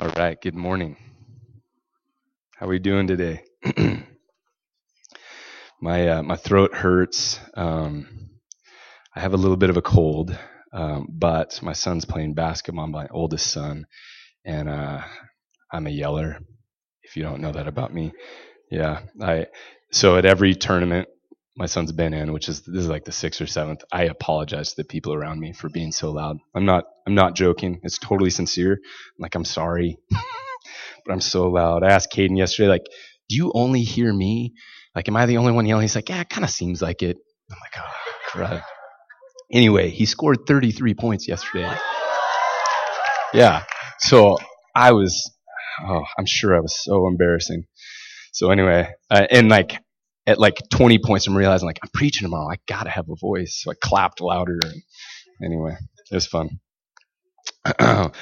All right, good morning. How are we doing today? my uh, my throat hurts. Um, I have a little bit of a cold, um, but my son's playing basketball. My oldest son, and uh, I'm a yeller. If you don't know that about me, yeah. I so at every tournament my son's been in, which is this is like the sixth or seventh. I apologize to the people around me for being so loud. I'm not I'm not joking. It's totally sincere. Like I'm sorry, but I'm so loud. I asked Caden yesterday, like, do you only hear me? Like, am I the only one yelling? He's like, yeah, it kind of seems like it. I'm like, oh, crud. Anyway, he scored 33 points yesterday. Yeah. So I was, oh, I'm sure I was so embarrassing. So anyway, uh, and like at like 20 points, I'm realizing like I'm preaching tomorrow. I gotta have a voice. So I clapped louder. And anyway, it was fun.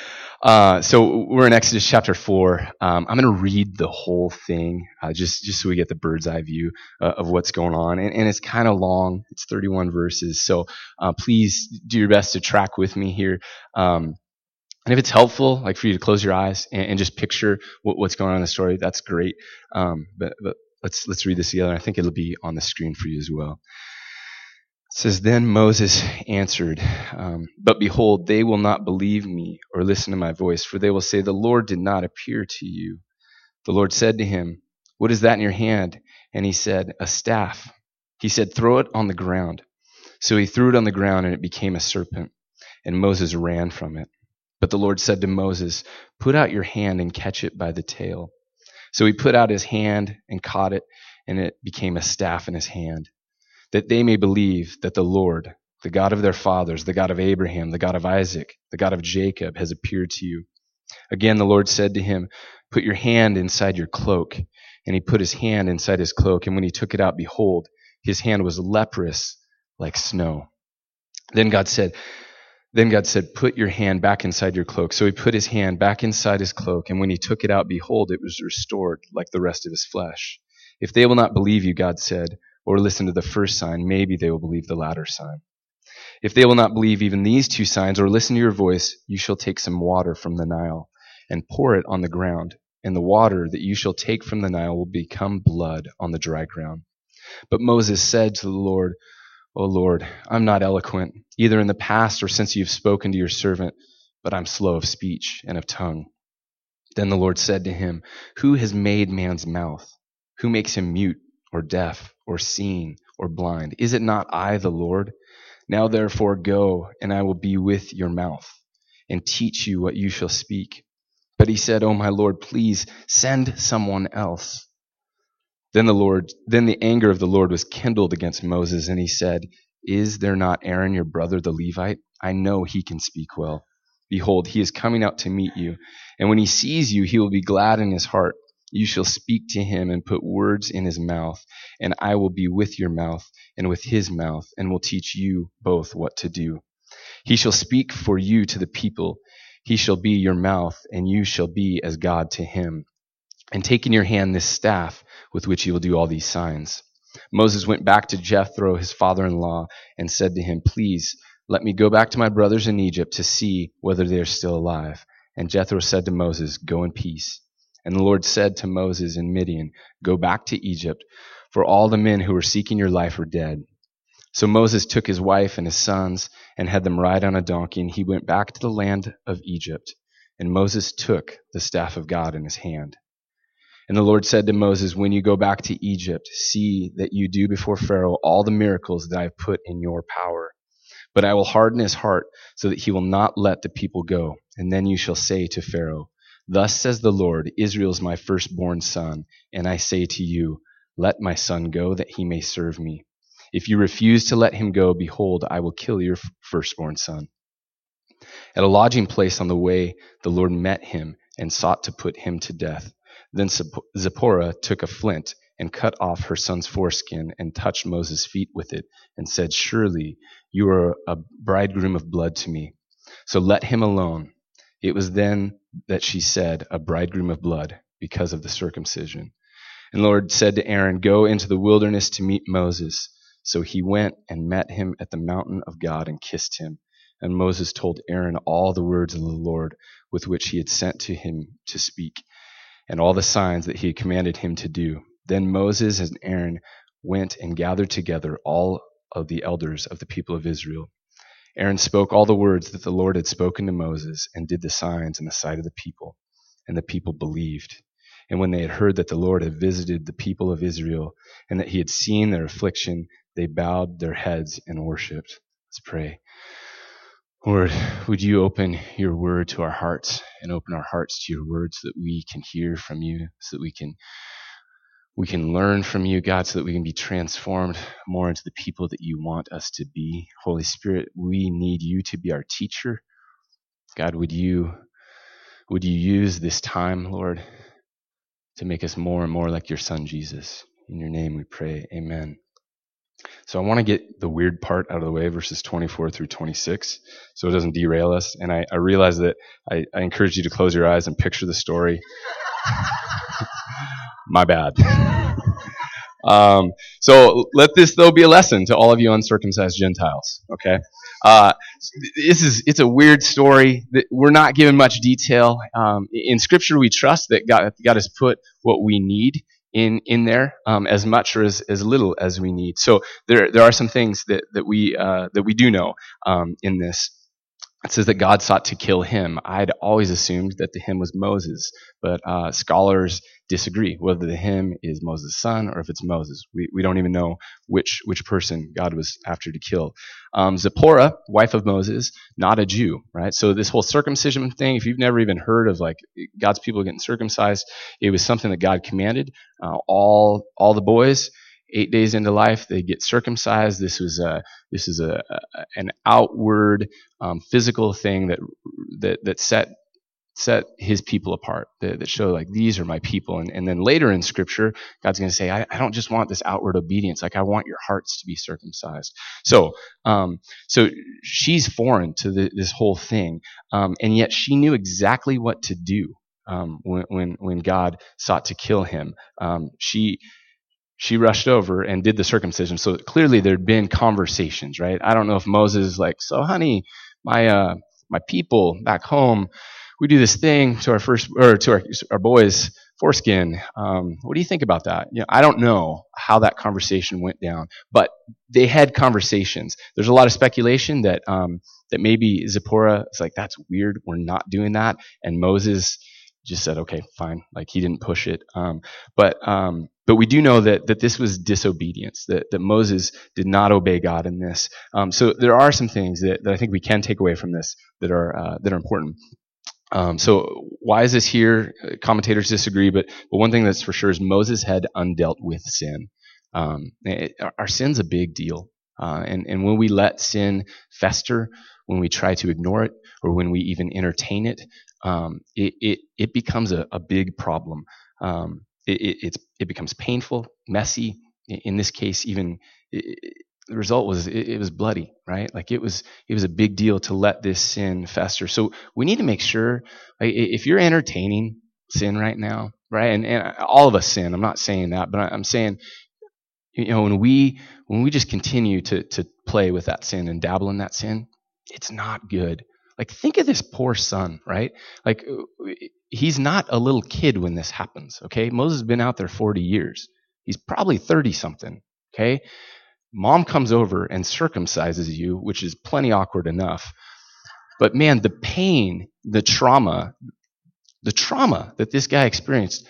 uh, so we're in Exodus chapter four. Um, I'm going to read the whole thing, uh, just just so we get the bird's eye view uh, of what's going on. And, and it's kind of long. It's 31 verses. So uh, please do your best to track with me here. Um, and if it's helpful, like for you to close your eyes and, and just picture what, what's going on in the story, that's great. Um, but, but let's let's read this together. I think it'll be on the screen for you as well. It says, Then Moses answered, um, But behold, they will not believe me or listen to my voice, for they will say, The Lord did not appear to you. The Lord said to him, What is that in your hand? And he said, A staff. He said, Throw it on the ground. So he threw it on the ground, and it became a serpent. And Moses ran from it. But the Lord said to Moses, Put out your hand and catch it by the tail. So he put out his hand and caught it, and it became a staff in his hand that they may believe that the Lord, the God of their fathers, the God of Abraham, the God of Isaac, the God of Jacob, has appeared to you. Again, the Lord said to him, Put your hand inside your cloak. And he put his hand inside his cloak, and when he took it out, behold, his hand was leprous like snow. Then God said, then God said, Put your hand back inside your cloak. So he put his hand back inside his cloak, and when he took it out, behold, it was restored like the rest of his flesh. If they will not believe you, God said, or listen to the first sign, maybe they will believe the latter sign. If they will not believe even these two signs or listen to your voice, you shall take some water from the Nile and pour it on the ground, and the water that you shall take from the Nile will become blood on the dry ground. But Moses said to the Lord, O Lord, I'm not eloquent, either in the past or since you've spoken to your servant, but I'm slow of speech and of tongue. Then the Lord said to him, Who has made man's mouth? Who makes him mute or deaf or seeing or blind? Is it not I, the Lord? Now therefore go, and I will be with your mouth, and teach you what you shall speak. But he said, Oh my Lord, please send someone else. Then the Lord, then the anger of the Lord was kindled against Moses, and he said, Is there not Aaron your brother the Levite? I know he can speak well. Behold, he is coming out to meet you, and when he sees you, he will be glad in his heart. You shall speak to him and put words in his mouth, and I will be with your mouth and with his mouth, and will teach you both what to do. He shall speak for you to the people. He shall be your mouth, and you shall be as God to him. And take in your hand this staff with which you will do all these signs. Moses went back to Jethro, his father in law, and said to him, Please let me go back to my brothers in Egypt to see whether they are still alive. And Jethro said to Moses, Go in peace. And the Lord said to Moses in Midian, Go back to Egypt, for all the men who were seeking your life are dead. So Moses took his wife and his sons and had them ride on a donkey, and he went back to the land of Egypt. And Moses took the staff of God in his hand. And the Lord said to Moses, When you go back to Egypt, see that you do before Pharaoh all the miracles that I have put in your power. But I will harden his heart so that he will not let the people go. And then you shall say to Pharaoh, Thus says the Lord, Israel is my firstborn son, and I say to you, Let my son go, that he may serve me. If you refuse to let him go, behold, I will kill your firstborn son. At a lodging place on the way, the Lord met him and sought to put him to death. Then Zipporah took a flint and cut off her son's foreskin and touched Moses' feet with it and said, Surely you are a bridegroom of blood to me. So let him alone. It was then that she said, A bridegroom of blood, because of the circumcision. And the Lord said to Aaron, Go into the wilderness to meet Moses. So he went and met him at the mountain of God and kissed him. And Moses told Aaron all the words of the Lord with which he had sent to him to speak, and all the signs that he had commanded him to do. Then Moses and Aaron went and gathered together all of the elders of the people of Israel. Aaron spoke all the words that the Lord had spoken to Moses and did the signs in the sight of the people, and the people believed. And when they had heard that the Lord had visited the people of Israel and that he had seen their affliction, they bowed their heads and worshiped. Let's pray. Lord, would you open your word to our hearts and open our hearts to your words so that we can hear from you, so that we can we can learn from you, God, so that we can be transformed more into the people that you want us to be. Holy Spirit, we need you to be our teacher. God, would you would you use this time, Lord, to make us more and more like your son Jesus? In your name we pray. Amen. So I want to get the weird part out of the way, verses 24 through 26, so it doesn't derail us. And I, I realize that I, I encourage you to close your eyes and picture the story. My bad. um, so let this though be a lesson to all of you uncircumcised Gentiles. Okay, uh, this is it's a weird story. We're not given much detail. Um, in Scripture, we trust that God, God has put what we need in in there um, as much or as, as little as we need. So there there are some things that that we uh, that we do know um, in this. It says that God sought to kill him. I'd always assumed that the him was Moses, but uh, scholars disagree whether the him is Moses' son or if it's Moses. We, we don't even know which which person God was after to kill. Um, Zipporah, wife of Moses, not a Jew, right? So this whole circumcision thing, if you've never even heard of like God's people getting circumcised, it was something that God commanded. Uh, all all the boys eight days into life they get circumcised. This was a this is a, a an outward um, physical thing that that that set set his people apart that, that show like these are my people. And, and then later in scripture god's going to say I, I, don't just want this outward obedience. Like i want your hearts to be circumcised. So um, so she's foreign to the, this whole thing um, and yet she knew exactly what to do um, when, when when god sought to kill him. Um, she she rushed over and did the circumcision. So clearly there'd been conversations, right? I don't know if Moses like, so honey, my uh, my people back home, we do this thing to our first or to our, our boys foreskin. Um, what do you think about that? You know, I don't know how that conversation went down, but they had conversations. There's a lot of speculation that um, that maybe Zipporah is like, that's weird. We're not doing that, and Moses just said, okay, fine. Like he didn't push it. Um, but um, but we do know that that this was disobedience. That that Moses did not obey God in this. Um, so there are some things that, that I think we can take away from this that are uh, that are important. Um, so why is this here? Commentators disagree, but but one thing that's for sure is Moses had undealt with sin. Um, it, our sin's a big deal, uh, and and when we let sin fester, when we try to ignore it, or when we even entertain it, um, it, it, it becomes a, a big problem. Um, it, it, it, becomes painful, messy. In this case, even it, the result was it, was bloody, right? Like it was it was a big deal to let this sin fester. So we need to make sure, like, if you're entertaining sin right now, right? And, and all of us sin. I'm not saying that, but I'm saying, you know, when we when we just continue to to play with that sin and dabble in that sin, it's not good. Like, think of this poor son, right? Like, he's not a little kid when this happens, okay? Moses has been out there 40 years. He's probably 30 something, okay? Mom comes over and circumcises you, which is plenty awkward enough. But man, the pain, the trauma, the trauma that this guy experienced,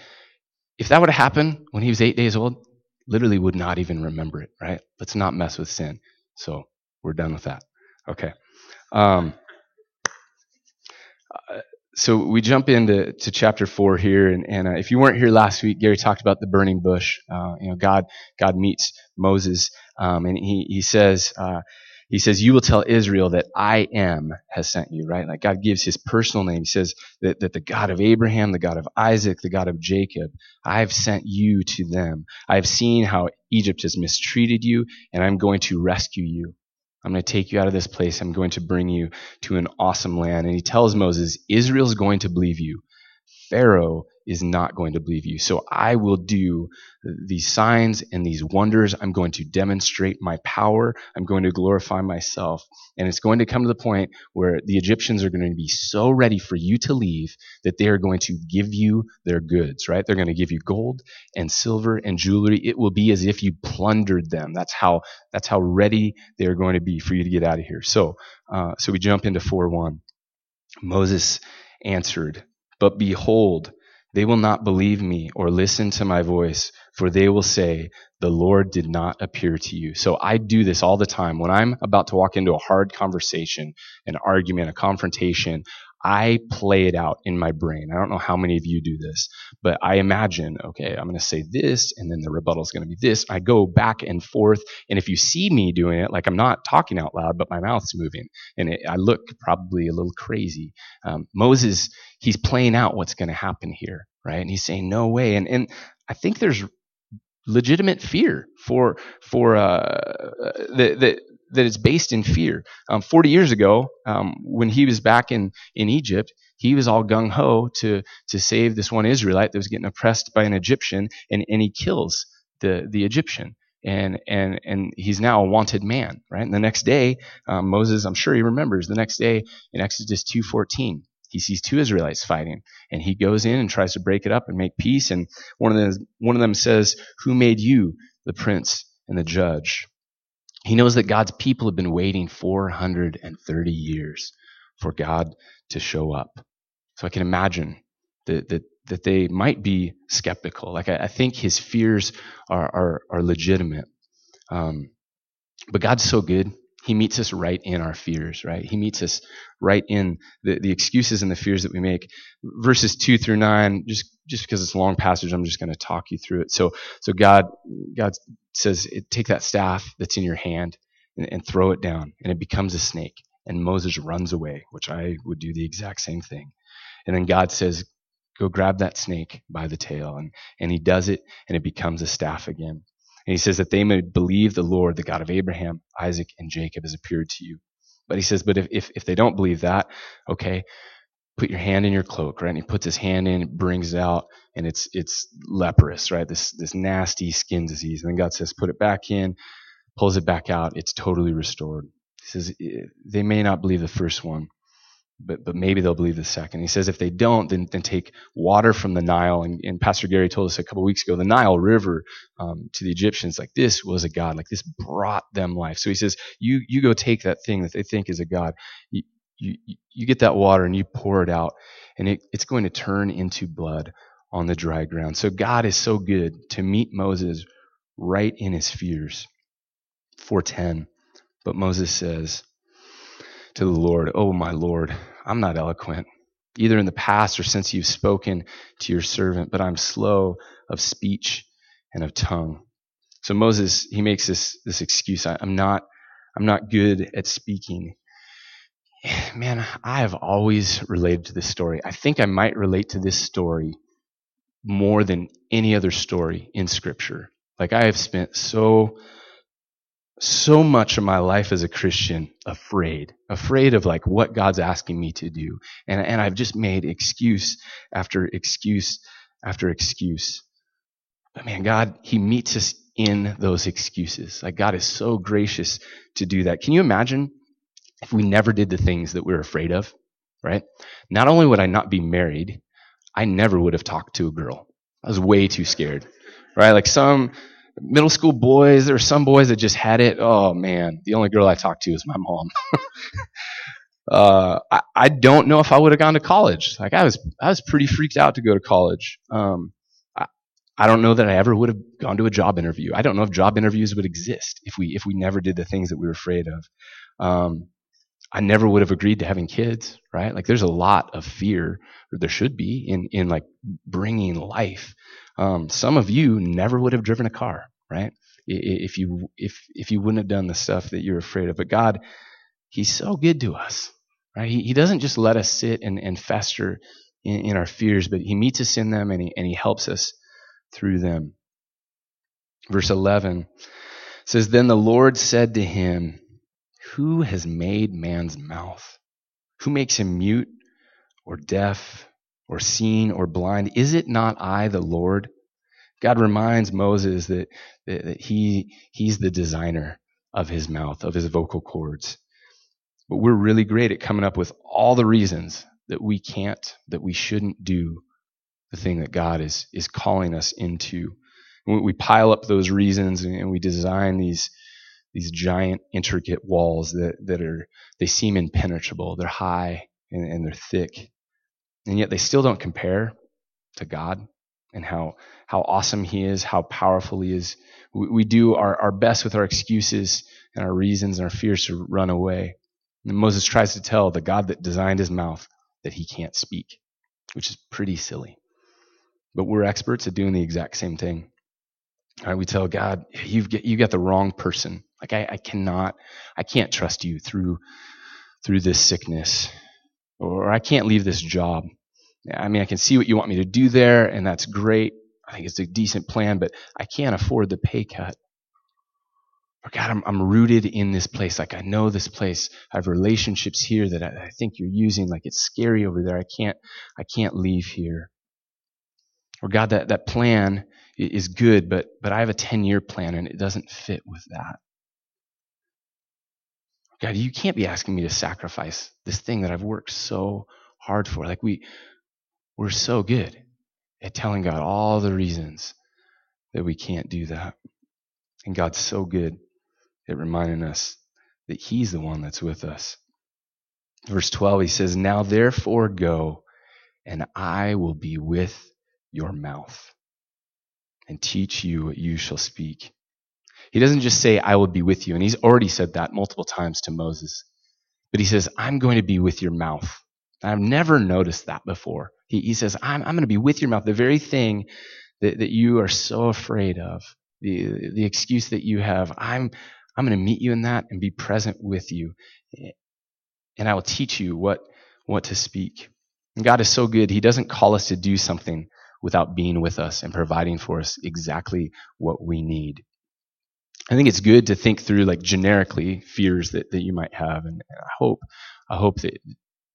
if that would have happened when he was eight days old, literally would not even remember it, right? Let's not mess with sin. So we're done with that. Okay. Um, so we jump into to chapter four here, and, and uh, if you weren't here last week, Gary talked about the burning bush. Uh, you know, God God meets Moses, um, and he he says uh, he says, "You will tell Israel that I am has sent you." Right? Like God gives His personal name. He says that that the God of Abraham, the God of Isaac, the God of Jacob, I have sent you to them. I have seen how Egypt has mistreated you, and I'm going to rescue you. I'm going to take you out of this place. I'm going to bring you to an awesome land. And he tells Moses, Israel's going to believe you. Pharaoh is not going to believe you. So I will do these signs and these wonders. I'm going to demonstrate my power. I'm going to glorify myself. And it's going to come to the point where the Egyptians are going to be so ready for you to leave that they are going to give you their goods, right? They're going to give you gold and silver and jewelry. It will be as if you plundered them. That's how, that's how ready they are going to be for you to get out of here. So, uh, so we jump into 4 1. Moses answered, But behold, they will not believe me or listen to my voice, for they will say, The Lord did not appear to you. So I do this all the time. When I'm about to walk into a hard conversation, an argument, a confrontation, I play it out in my brain. I don't know how many of you do this, but I imagine, okay, I'm going to say this, and then the rebuttal is going to be this. I go back and forth, and if you see me doing it, like I'm not talking out loud, but my mouth's moving, and it, I look probably a little crazy. Um, Moses, he's playing out what's going to happen here, right? And he's saying, no way. And, and I think there's legitimate fear for for uh, that that it's based in fear. Um, 40 years ago, um, when he was back in, in Egypt, he was all gung ho to, to save this one Israelite that was getting oppressed by an Egyptian, and, and he kills the, the Egyptian. And, and, and he's now a wanted man, right? And the next day, um, Moses, I'm sure he remembers, the next day in Exodus 2.14, he sees two Israelites fighting, and he goes in and tries to break it up and make peace. And one of them, one of them says, "Who made you the prince and the judge?" He knows that God's people have been waiting 430 years for God to show up. So I can imagine that, that, that they might be skeptical. Like I, I think his fears are, are, are legitimate. Um, but God's so good. He meets us right in our fears, right? He meets us right in the, the excuses and the fears that we make. Verses two through nine, just just because it's a long passage, I'm just going to talk you through it. So so God God says, take that staff that's in your hand and, and throw it down, and it becomes a snake. And Moses runs away, which I would do the exact same thing. And then God says, go grab that snake by the tail. And, and he does it, and it becomes a staff again. And he says that they may believe the Lord, the God of Abraham, Isaac, and Jacob, has appeared to you. But he says, but if, if, if they don't believe that, okay, put your hand in your cloak, right? And he puts his hand in, brings it out, and it's it's leprous, right? This this nasty skin disease. And then God says, put it back in, pulls it back out, it's totally restored. He says eh, they may not believe the first one, but but maybe they'll believe the second. He says if they don't, then then take water from the Nile. And, and Pastor Gary told us a couple weeks ago, the Nile River um, to the Egyptians, like this was a god, like this brought them life. So he says, you you go take that thing that they think is a god. You, you, you get that water and you pour it out, and it, it's going to turn into blood on the dry ground. So God is so good to meet Moses right in his fears. 410. But Moses says to the Lord, Oh, my Lord, I'm not eloquent, either in the past or since you've spoken to your servant, but I'm slow of speech and of tongue. So Moses, he makes this, this excuse. I'm not, I'm not good at speaking man, I have always related to this story. I think I might relate to this story more than any other story in Scripture. Like, I have spent so, so much of my life as a Christian afraid, afraid of like what God's asking me to do. And, and I've just made excuse after excuse after excuse. But man, God, He meets us in those excuses. Like, God is so gracious to do that. Can you imagine if we never did the things that we are afraid of, right? Not only would I not be married, I never would have talked to a girl. I was way too scared, right? Like some middle school boys, there were some boys that just had it. Oh man, the only girl I talked to was my mom. uh, I, I, don't know if I would have gone to college. Like I was, I was pretty freaked out to go to college. Um, I, I don't know that I ever would have gone to a job interview. I don't know if job interviews would exist if we if we never did the things that we were afraid of. Um, I never would have agreed to having kids, right? Like there's a lot of fear, or there should be, in, in like bringing life. Um, some of you never would have driven a car, right? If you, if, if you wouldn't have done the stuff that you're afraid of. But God, He's so good to us, right? He, he doesn't just let us sit and, and fester in, in our fears, but He meets us in them and He, and he helps us through them. Verse 11 says, Then the Lord said to him, who has made man's mouth? Who makes him mute or deaf or seen or blind? Is it not I, the Lord? God reminds Moses that, that, that he, he's the designer of his mouth, of his vocal cords. But we're really great at coming up with all the reasons that we can't, that we shouldn't do the thing that God is, is calling us into. we pile up those reasons and we design these, these giant, intricate walls that, that are, they seem impenetrable. They're high and, and they're thick. And yet they still don't compare to God and how, how awesome He is, how powerful He is. We, we do our, our best with our excuses and our reasons and our fears to run away. And Moses tries to tell the God that designed his mouth that he can't speak, which is pretty silly. But we're experts at doing the exact same thing. All right, we tell God, you've get, you got the wrong person. Like I, I cannot, I can't trust you through through this sickness, or I can't leave this job. I mean, I can see what you want me to do there, and that's great. I think it's a decent plan, but I can't afford the pay cut. Or God, I'm, I'm rooted in this place. Like I know this place. I have relationships here that I, I think you're using. Like it's scary over there. I can't, I can't leave here. Or God, that, that plan is good, but, but I have a 10 year plan and it doesn't fit with that. God, you can't be asking me to sacrifice this thing that I've worked so hard for. Like we, we're so good at telling God all the reasons that we can't do that. And God's so good at reminding us that He's the one that's with us. Verse 12, he says, Now therefore go, and I will be with your mouth and teach you what you shall speak. He doesn't just say, I will be with you. And he's already said that multiple times to Moses. But he says, I'm going to be with your mouth. I've never noticed that before. He, he says, I'm, I'm going to be with your mouth. The very thing that, that you are so afraid of, the, the excuse that you have, I'm, I'm going to meet you in that and be present with you. And I will teach you what, what to speak. And God is so good. He doesn't call us to do something without being with us and providing for us exactly what we need. I think it's good to think through like generically fears that, that you might have. And, and I hope, I hope that,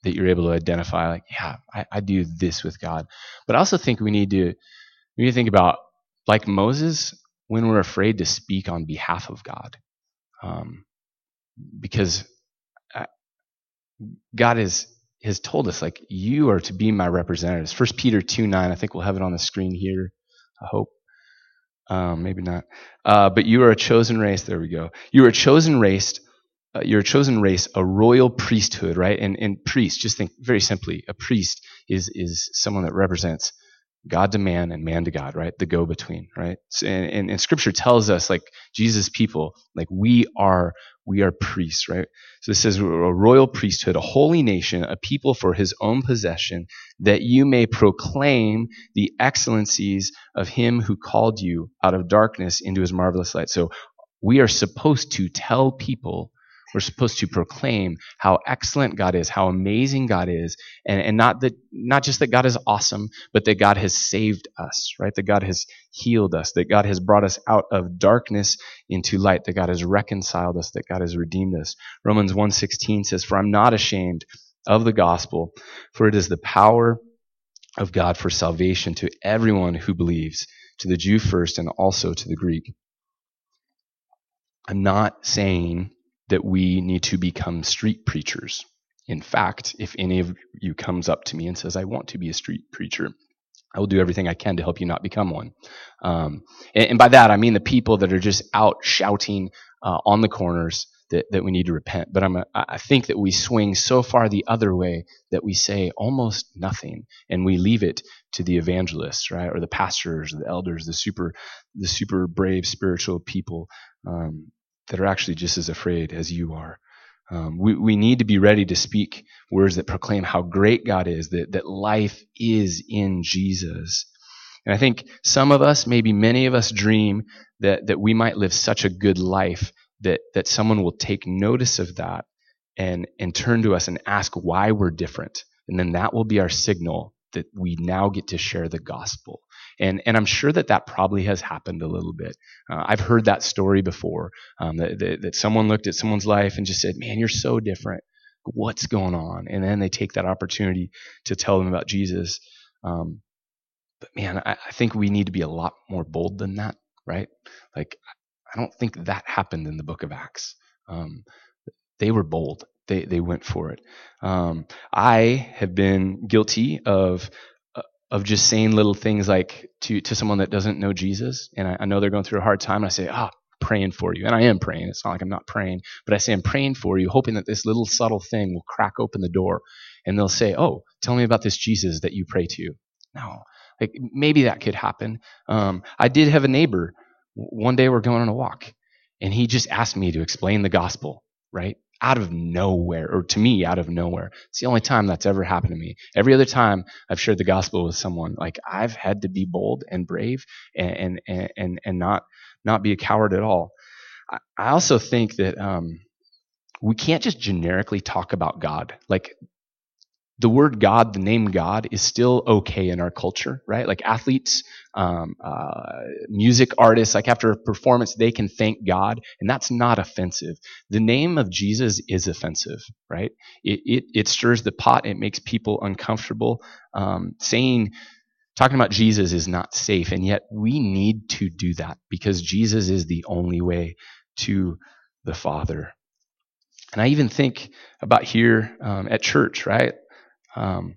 that you're able to identify like, yeah, I, I do this with God. But I also think we need to, we need to think about like Moses when we're afraid to speak on behalf of God. Um, because uh, God is, has told us, like, you are to be my representatives. First Peter 2 9, I think we'll have it on the screen here. I hope. Um, maybe not. Uh, but you are a chosen race. There we go. You are a chosen race. Uh, you're a chosen race, a royal priesthood, right? And, and priest, just think very simply, a priest is, is someone that represents God to man and man to God, right? The go between, right? And, and, and, scripture tells us, like, Jesus people, like, we are, we are priests, right? So it says, a royal priesthood, a holy nation, a people for his own possession, that you may proclaim the excellencies of him who called you out of darkness into his marvelous light. So we are supposed to tell people we're supposed to proclaim how excellent God is, how amazing God is, and, and not that not just that God is awesome, but that God has saved us, right? That God has healed us, that God has brought us out of darkness into light, that God has reconciled us, that God has redeemed us. Romans 1:16 says, "For I'm not ashamed of the gospel, for it is the power of God for salvation to everyone who believes, to the Jew first and also to the Greek." I'm not saying that we need to become street preachers. In fact, if any of you comes up to me and says, I want to be a street preacher, I will do everything I can to help you not become one. Um, and, and, by that, I mean the people that are just out shouting uh, on the corners that, that we need to repent. But I'm a, I think that we swing so far the other way that we say almost nothing, and we leave it to the evangelists, right, or the pastors, or the elders, the super, the super brave spiritual people. Um, that are actually just as afraid as you are. Um, we, we need to be ready to speak words that proclaim how great God is, that, that life is in Jesus. And I think some of us, maybe many of us, dream that, that we might live such a good life that, that someone will take notice of that and, and turn to us and ask why we're different. And then that will be our signal that we now get to share the gospel. And, and I'm sure that that probably has happened a little bit. Uh, I've heard that story before um, that, that, that someone looked at someone's life and just said, Man, you're so different. What's going on? And then they take that opportunity to tell them about Jesus. Um, but man, I, I think we need to be a lot more bold than that, right? Like, I don't think that happened in the book of Acts. Um, they were bold. They, they went for it. Um, I have been guilty of of just saying little things like to to someone that doesn't know Jesus, and I, I know they're going through a hard time, and I say, ah, praying for you. And I am praying. It's not like I'm not praying, but I say I'm praying for you, hoping that this little subtle thing will crack open the door and they'll say, Oh, tell me about this Jesus that you pray to. No, like maybe that could happen. Um, I did have a neighbor. One day we're going on a walk and he just asked me to explain the gospel, right? Out of nowhere, or to me, out of nowhere. It's the only time that's ever happened to me. Every other time I've shared the gospel with someone, like I've had to be bold and brave and, and, and, and not not be a coward at all. I also think that um, we can't just generically talk about God. Like the word God, the name God, is still okay in our culture, right? Like athletes, um, uh, music artists, like after a performance, they can thank God, and that's not offensive. The name of Jesus is offensive, right? It, it, it stirs the pot, it makes people uncomfortable. Um, saying Talking about Jesus is not safe, and yet we need to do that because Jesus is the only way to the Father. And I even think about here um, at church, right? Um,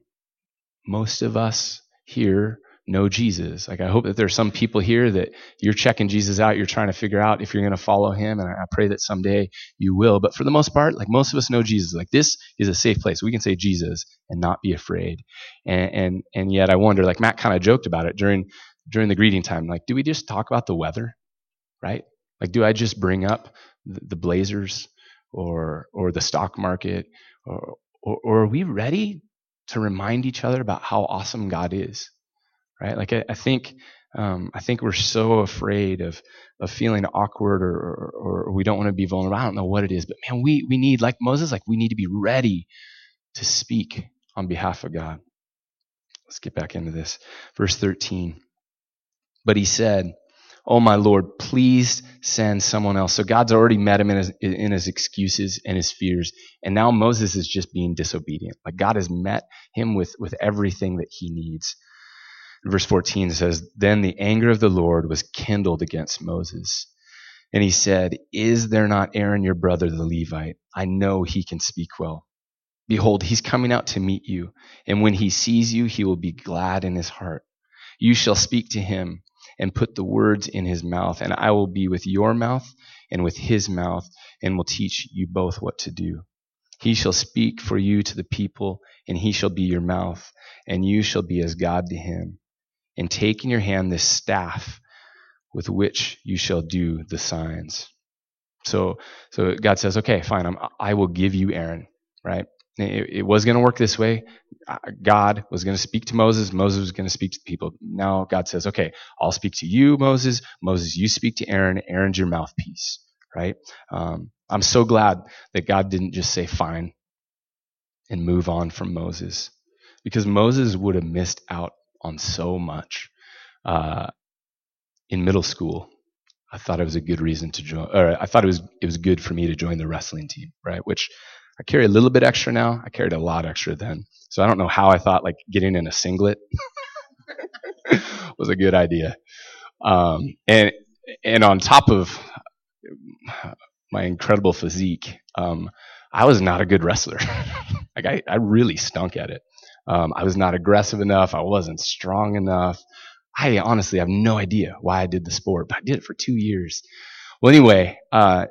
most of us here know Jesus. Like I hope that there's some people here that you're checking Jesus out. You're trying to figure out if you're going to follow him. And I pray that someday you will. But for the most part, like most of us know Jesus. Like this is a safe place. We can say Jesus and not be afraid. And, and, and yet I wonder, like Matt kind of joked about it during, during the greeting time. Like, do we just talk about the weather? Right? Like, do I just bring up the, the Blazers or, or the stock market or, or, or are we ready to remind each other about how awesome God is? right? Like I, I think um, I think we're so afraid of of feeling awkward or, or, or we don't want to be vulnerable. I don't know what it is, but man, we we need like Moses, like we need to be ready to speak on behalf of God. Let's get back into this. Verse 13. But he said, Oh my Lord, please send someone else. So God's already met him in his, in his excuses and his fears. And now Moses is just being disobedient. Like God has met him with, with everything that he needs verse 14 says, Then the anger of the Lord was kindled against Moses. And he said, Is there not Aaron your brother, the Levite? I know he can speak well. Behold, he's coming out to meet you, and when he sees you, he will be glad in his heart. You shall speak to him and put the words in his mouth, and I will be with your mouth and with his mouth, and will teach you both what to do. He shall speak for you to the people, and he shall be your mouth, and you shall be as God to him and take in your hand this staff with which you shall do the signs. So, so God says, okay, fine, I'm, I will give you Aaron, right? It, it was going to work this way. Uh, God was going to speak to Moses. Moses was going to speak to people. Now God says, okay, I'll speak to you, Moses. Moses, you speak to Aaron. Aaron's your mouthpiece, right? Um, I'm so glad that God didn't just say fine and move on from Moses because Moses would have missed out on so much. Uh, in middle school, I thought it was a good reason to join, or I thought it was it was good for me to join the wrestling team, right? Which I carry a little bit extra now. I carried a lot extra then, so I don't know how I thought like getting in a singlet was a good idea. Um, and and on top of my incredible physique, um, I was not a good wrestler. like I, I really stunk at it. Um, I was not aggressive enough. I wasn't strong enough. I honestly have no idea why I did the sport, but I did it for two years. Well, anyway, uh,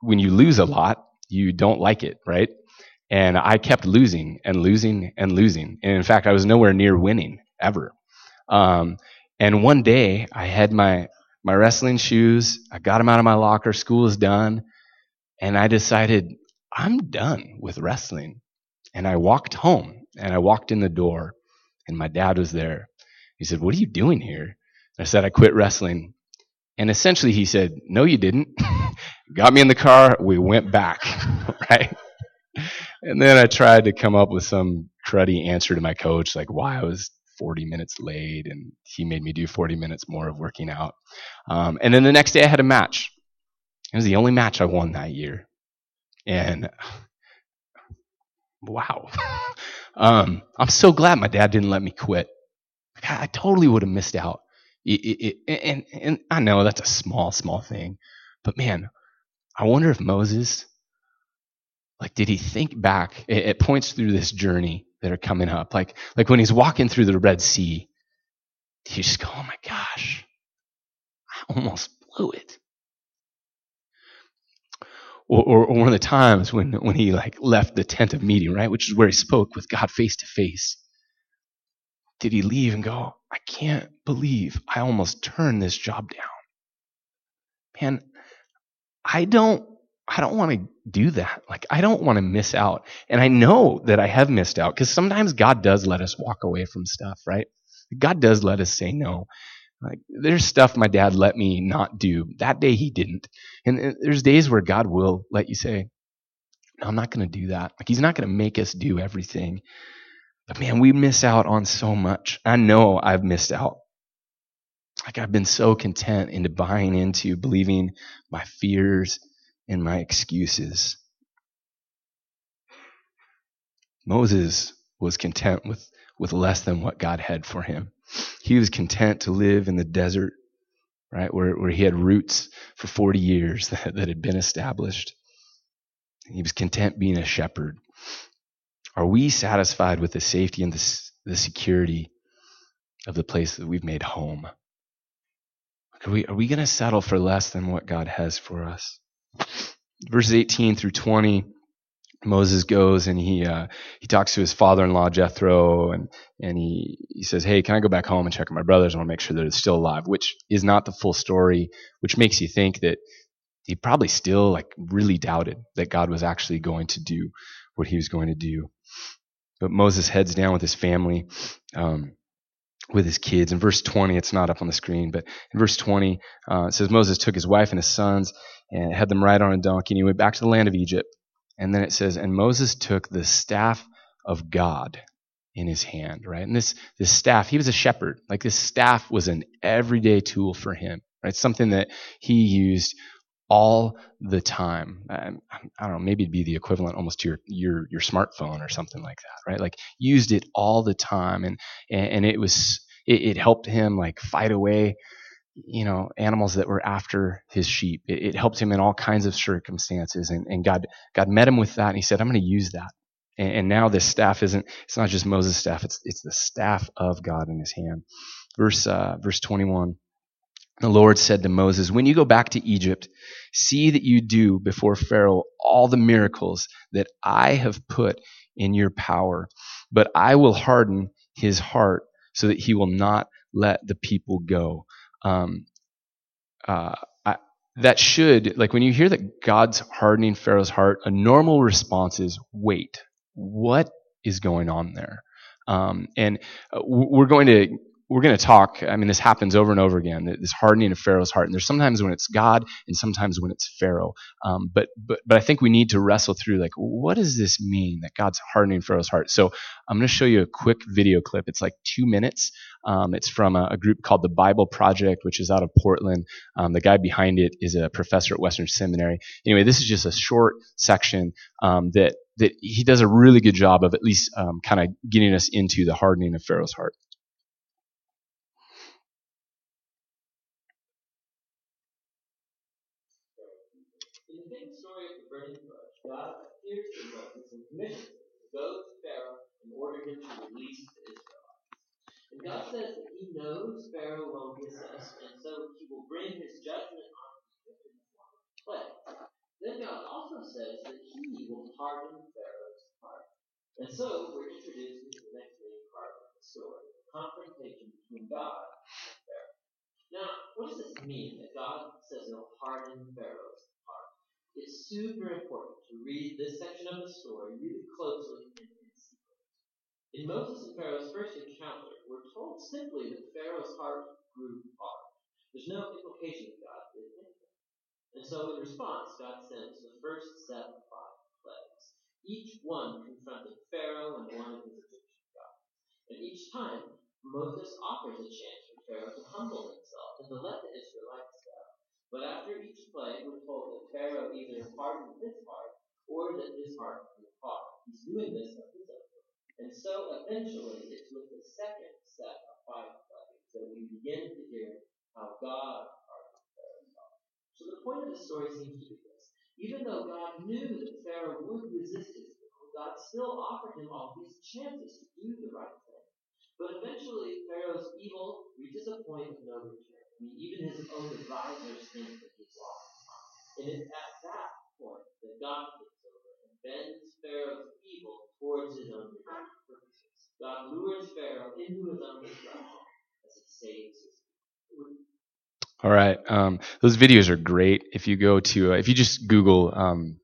when you lose a lot, you don't like it, right? And I kept losing and losing and losing. And in fact, I was nowhere near winning ever. Um, and one day I had my, my wrestling shoes. I got them out of my locker. School is done. And I decided I'm done with wrestling. And I walked home and I walked in the door, and my dad was there. He said, What are you doing here? I said, I quit wrestling. And essentially, he said, No, you didn't. Got me in the car. We went back, right? And then I tried to come up with some cruddy answer to my coach, like why I was 40 minutes late, and he made me do 40 minutes more of working out. Um, and then the next day, I had a match. It was the only match I won that year. And wow. Um, I'm so glad my dad didn't let me quit. I, totally would have missed out. It, it, it, and, and I know that's a small, small thing, but man, I wonder if Moses, like, did he think back It, at points through this journey that are coming up? Like, like when he's walking through the Red Sea, he just go, oh my gosh, I almost blew it. Or, or, or, one of the times when, when he like left the tent of meeting, right, which is where he spoke with God face to face. Did he leave and go, I can't believe I almost turned this job down? Man, I don't I don't want to do that. Like I don't want to miss out. And I know that I have missed out because sometimes God does let us walk away from stuff, right? God does let us say no. Like there's stuff my dad let me not do. That day he didn't. And uh, there's days where God will let you say, no, I'm not going to do that. Like he's not going to make us do everything. But man, we miss out on so much. I know I've missed out. Like I've been so content into buying into believing my fears and my excuses. Moses was content with, with less than what God had for him. He was content to live in the desert, right, where, where he had roots for 40 years that, that had been established. He was content being a shepherd. Are we satisfied with the safety and the, the security of the place that we've made home? Are we, are we going to settle for less than what God has for us? Verses 18 through 20, Moses goes and he uh, he talks to his father-in-law Jethro and and he he says, "Hey, can I go back home and check on my brothers? I want to make sure that they're still alive." Which is not the full story, which makes you think that he probably still like really doubted that God was actually going to do what he was going to do. But Moses heads down with his family, um, with his kids. In verse 20, it's not up on the screen, but in verse 20, uh, it says Moses took his wife and his sons and had them ride on a donkey, and he went back to the land of Egypt. And then it says, and Moses took the staff of God in his hand, right? And this, this staff, he was a shepherd. Like this staff was an everyday tool for him, right? Something that he used all the time. I, I don't know, maybe it'd be the equivalent almost to your, your, your smartphone or something like that, right? Like used it all the time and, and it was, it, it helped him like fight away, you know, animals that were after his sheep. It, it helped him in all kinds of circumstances and, and God, God met him with that and he said, I'm going to use that. And, and now this staff isn't, it's not just Moses' staff, it's, it's the staff of God in his hand. Verse, uh, verse 21. The Lord said to Moses, When you go back to Egypt, see that you do before Pharaoh all the miracles that I have put in your power. But I will harden his heart so that he will not let the people go. Um, uh, I, that should, like when you hear that God's hardening Pharaoh's heart, a normal response is wait, what is going on there? Um, and uh, we're going to we're going to talk. I mean, this happens over and over again. This hardening of Pharaoh's heart, and there's sometimes when it's God, and sometimes when it's Pharaoh. Um, but but but I think we need to wrestle through like, what does this mean that God's hardening Pharaoh's heart? So I'm going to show you a quick video clip. It's like two minutes. Um, it's from a, a, group called the Bible Project, which is out of Portland. Um, the guy behind it is a professor at Western Seminary. Anyway, this is just a short section um, that that he does a really good job of at least um, kind of getting us into the hardening of Pharaoh's heart. commission to go to Pharaoh in order him to release the Israelites. And God says that he knows Pharaoh won't resist, and so he will bring his judgment on Egypt in the form of plague. Then God also says that he will harden Pharaoh's heart. And so we're introduced to the next main part of the story, the confrontation between God and Pharaoh. Now, what does this mean that God says he'll harden Pharaoh's heart? it's super important to read this section of the story really closely. In Moses and Pharaoh's first encounter, we're told simply that Pharaoh's heart grew hard. There's no implication that God did anything. And so in response, God sends the first set of five plagues. Each one confronted Pharaoh and one of his Egyptian gods. And each time, Moses offers a chance for Pharaoh to humble himself and to let the Israelites go. but after each plague, we're told that Pharaoh either hardened his heart or that his heart grew hard. He's doing this And so eventually, it's with the second set of five plagues that we begin to hear how God pardons Pharaoh's daughter. So the point of the story seems to be this. Even though God knew that Pharaoh would resist his will, God still offered him all these chances to do the right thing. But eventually, Pharaoh's evil reaches a point of no return. I mean, even his own advisors think that he's lost. And it's at that point that God takes over and bends Pharaoh's evil towards his own. God lures Pharaoh into his own destruction as he saves his. All right. Um, those videos are great. If you go to, uh, if you just Google um,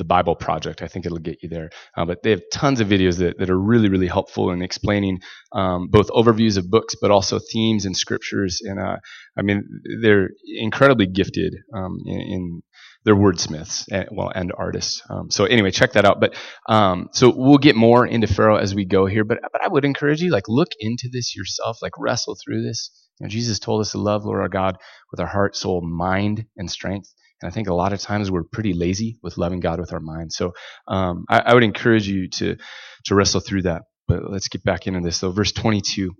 the Bible Project, I think it'll get you there. Uh, but they have tons of videos that, that are really, really helpful in explaining um, both overviews of books, but also themes and scriptures. And uh, I mean, they're incredibly gifted um, in, in they're wordsmiths and well and artists. Um, so anyway, check that out. But um, so we'll get more into Pharaoh as we go here. But but I would encourage you like look into this yourself, like wrestle through this. You know, Jesus told us to love Lord our God with our heart, soul, mind, and strength. And I think a lot of times we're pretty lazy with loving God with our mind. So um, I, I would encourage you to to wrestle through that. But let's get back into this. So verse 22.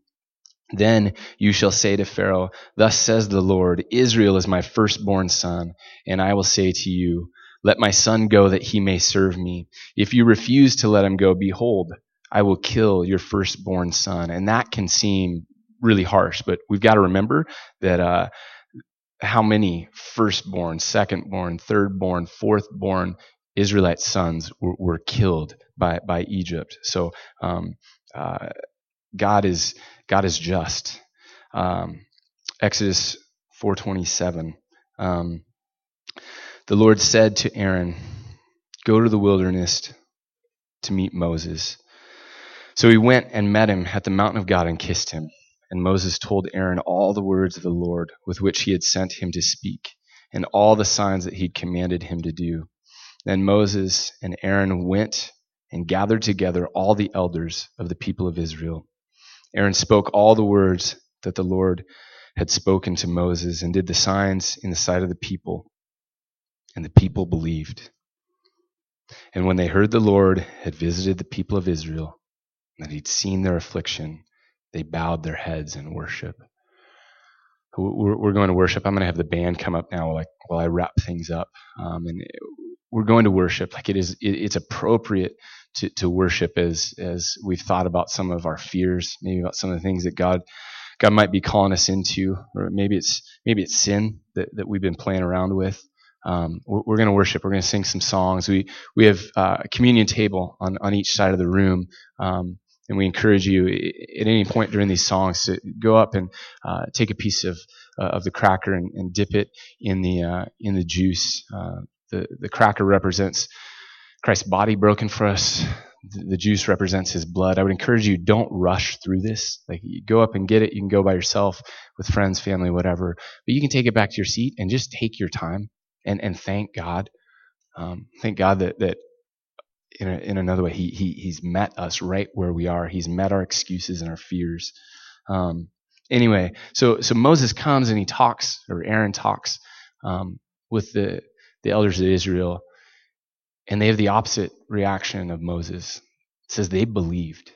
Then you shall say to Pharaoh, Thus says the Lord, Israel is my firstborn son, and I will say to you, Let my son go that he may serve me. If you refuse to let him go, behold, I will kill your firstborn son. And that can seem really harsh, but we've got to remember that uh, how many firstborn, secondborn, thirdborn, fourthborn Israelite sons were, were killed by, by Egypt. So um, uh, God is God is just. Um, Exodus 4:27. Um, the Lord said to Aaron, "Go to the wilderness to meet Moses." So he went and met him at the mountain of God and kissed him. And Moses told Aaron all the words of the Lord with which he had sent him to speak, and all the signs that he'd commanded him to do. Then Moses and Aaron went and gathered together all the elders of the people of Israel. Aaron spoke all the words that the Lord had spoken to Moses and did the signs in the sight of the people. And the people believed. And when they heard the Lord had visited the people of Israel, and that he'd seen their affliction, they bowed their heads in worship. We're, going to worship. I'm going to have the band come up now while I, while I wrap things up. Um, and we're going to worship like it is. it's appropriate to, to worship as as we've thought about some of our fears, maybe about some of the things that God God might be calling us into, or maybe it's maybe it's sin that, that we've been playing around with. Um, we're, we're going to worship. We're going to sing some songs. We we have uh, a communion table on on each side of the room. Um, and we encourage you at any point during these songs to go up and uh, take a piece of uh, of the cracker and, and, dip it in the uh, in the juice. Uh, the the cracker represents Christ's body broken for us. The juice represents his blood. I would encourage you, don't rush through this. Like, you go up and get it. You can go by yourself, with friends, family, whatever. But you can take it back to your seat and just take your time and, and thank God. Um, thank God that, that in, a, in another way, he, he, he's met us right where we are. He's met our excuses and our fears. Um, anyway, so, so Moses comes and he talks, or Aaron talks, um, with the, the elders of Israel and they have the opposite reaction of Moses. It says they believed.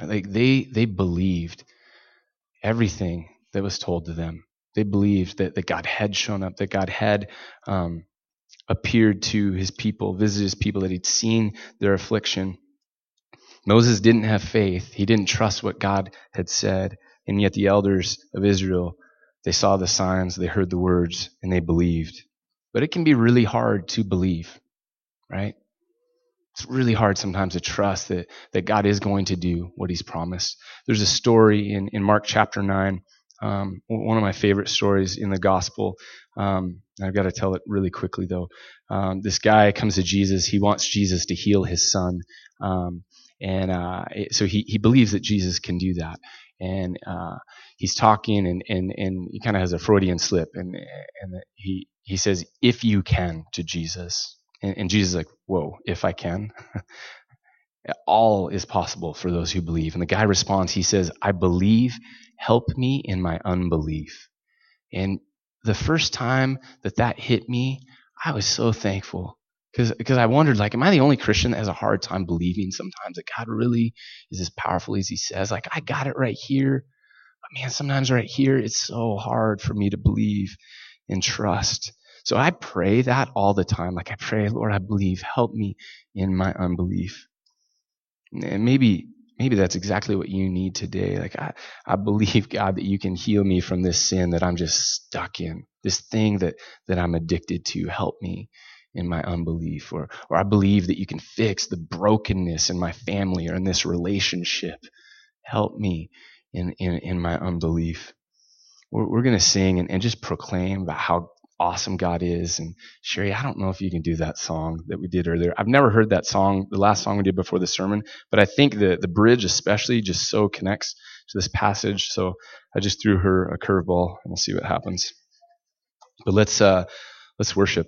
Like they they believed everything that was told to them. They believed that, that God had shown up, that God had um, appeared to his people, visited his people, that he'd seen their affliction. Moses didn't have faith. He didn't trust what God had said. And yet the elders of Israel, they saw the signs, they heard the words, and they believed. But it can be really hard to believe right? It's really hard sometimes to trust that, that God is going to do what he's promised. There's a story in, in Mark chapter 9, um, one of my favorite stories in the gospel. Um, I've got to tell it really quickly though. Um, this guy comes to Jesus. He wants Jesus to heal his son. Um, and uh, so he, he believes that Jesus can do that. And uh, he's talking and, and, and he kind of has a Freudian slip. And, and he, he says, if you can to Jesus. And, and Jesus is like, whoa, if I can. All is possible for those who believe. And the guy responds, he says, I believe, help me in my unbelief. And the first time that that hit me, I was so thankful Because I wondered, like, am I the only Christian that has a hard time believing sometimes that God really is as powerful as He says? Like, I got it right here. But man, sometimes right here, it's so hard for me to believe and trust. So I pray that all the time. Like, I pray, Lord, I believe. Help me in my unbelief. And maybe maybe that's exactly what you need today. Like I, I believe God that you can heal me from this sin that I'm just stuck in, this thing that that I'm addicted to. Help me in my unbelief, or or I believe that you can fix the brokenness in my family or in this relationship. Help me in in, in my unbelief. We're, we're going to sing and, and just proclaim about how awesome God is. And Sherry, I don't know if you can do that song that we did earlier. I've never heard that song, the last song we did before the sermon, but I think the, the bridge especially just so connects to this passage. So I just threw her a curveball and we'll see what happens. But let's, uh, let's worship.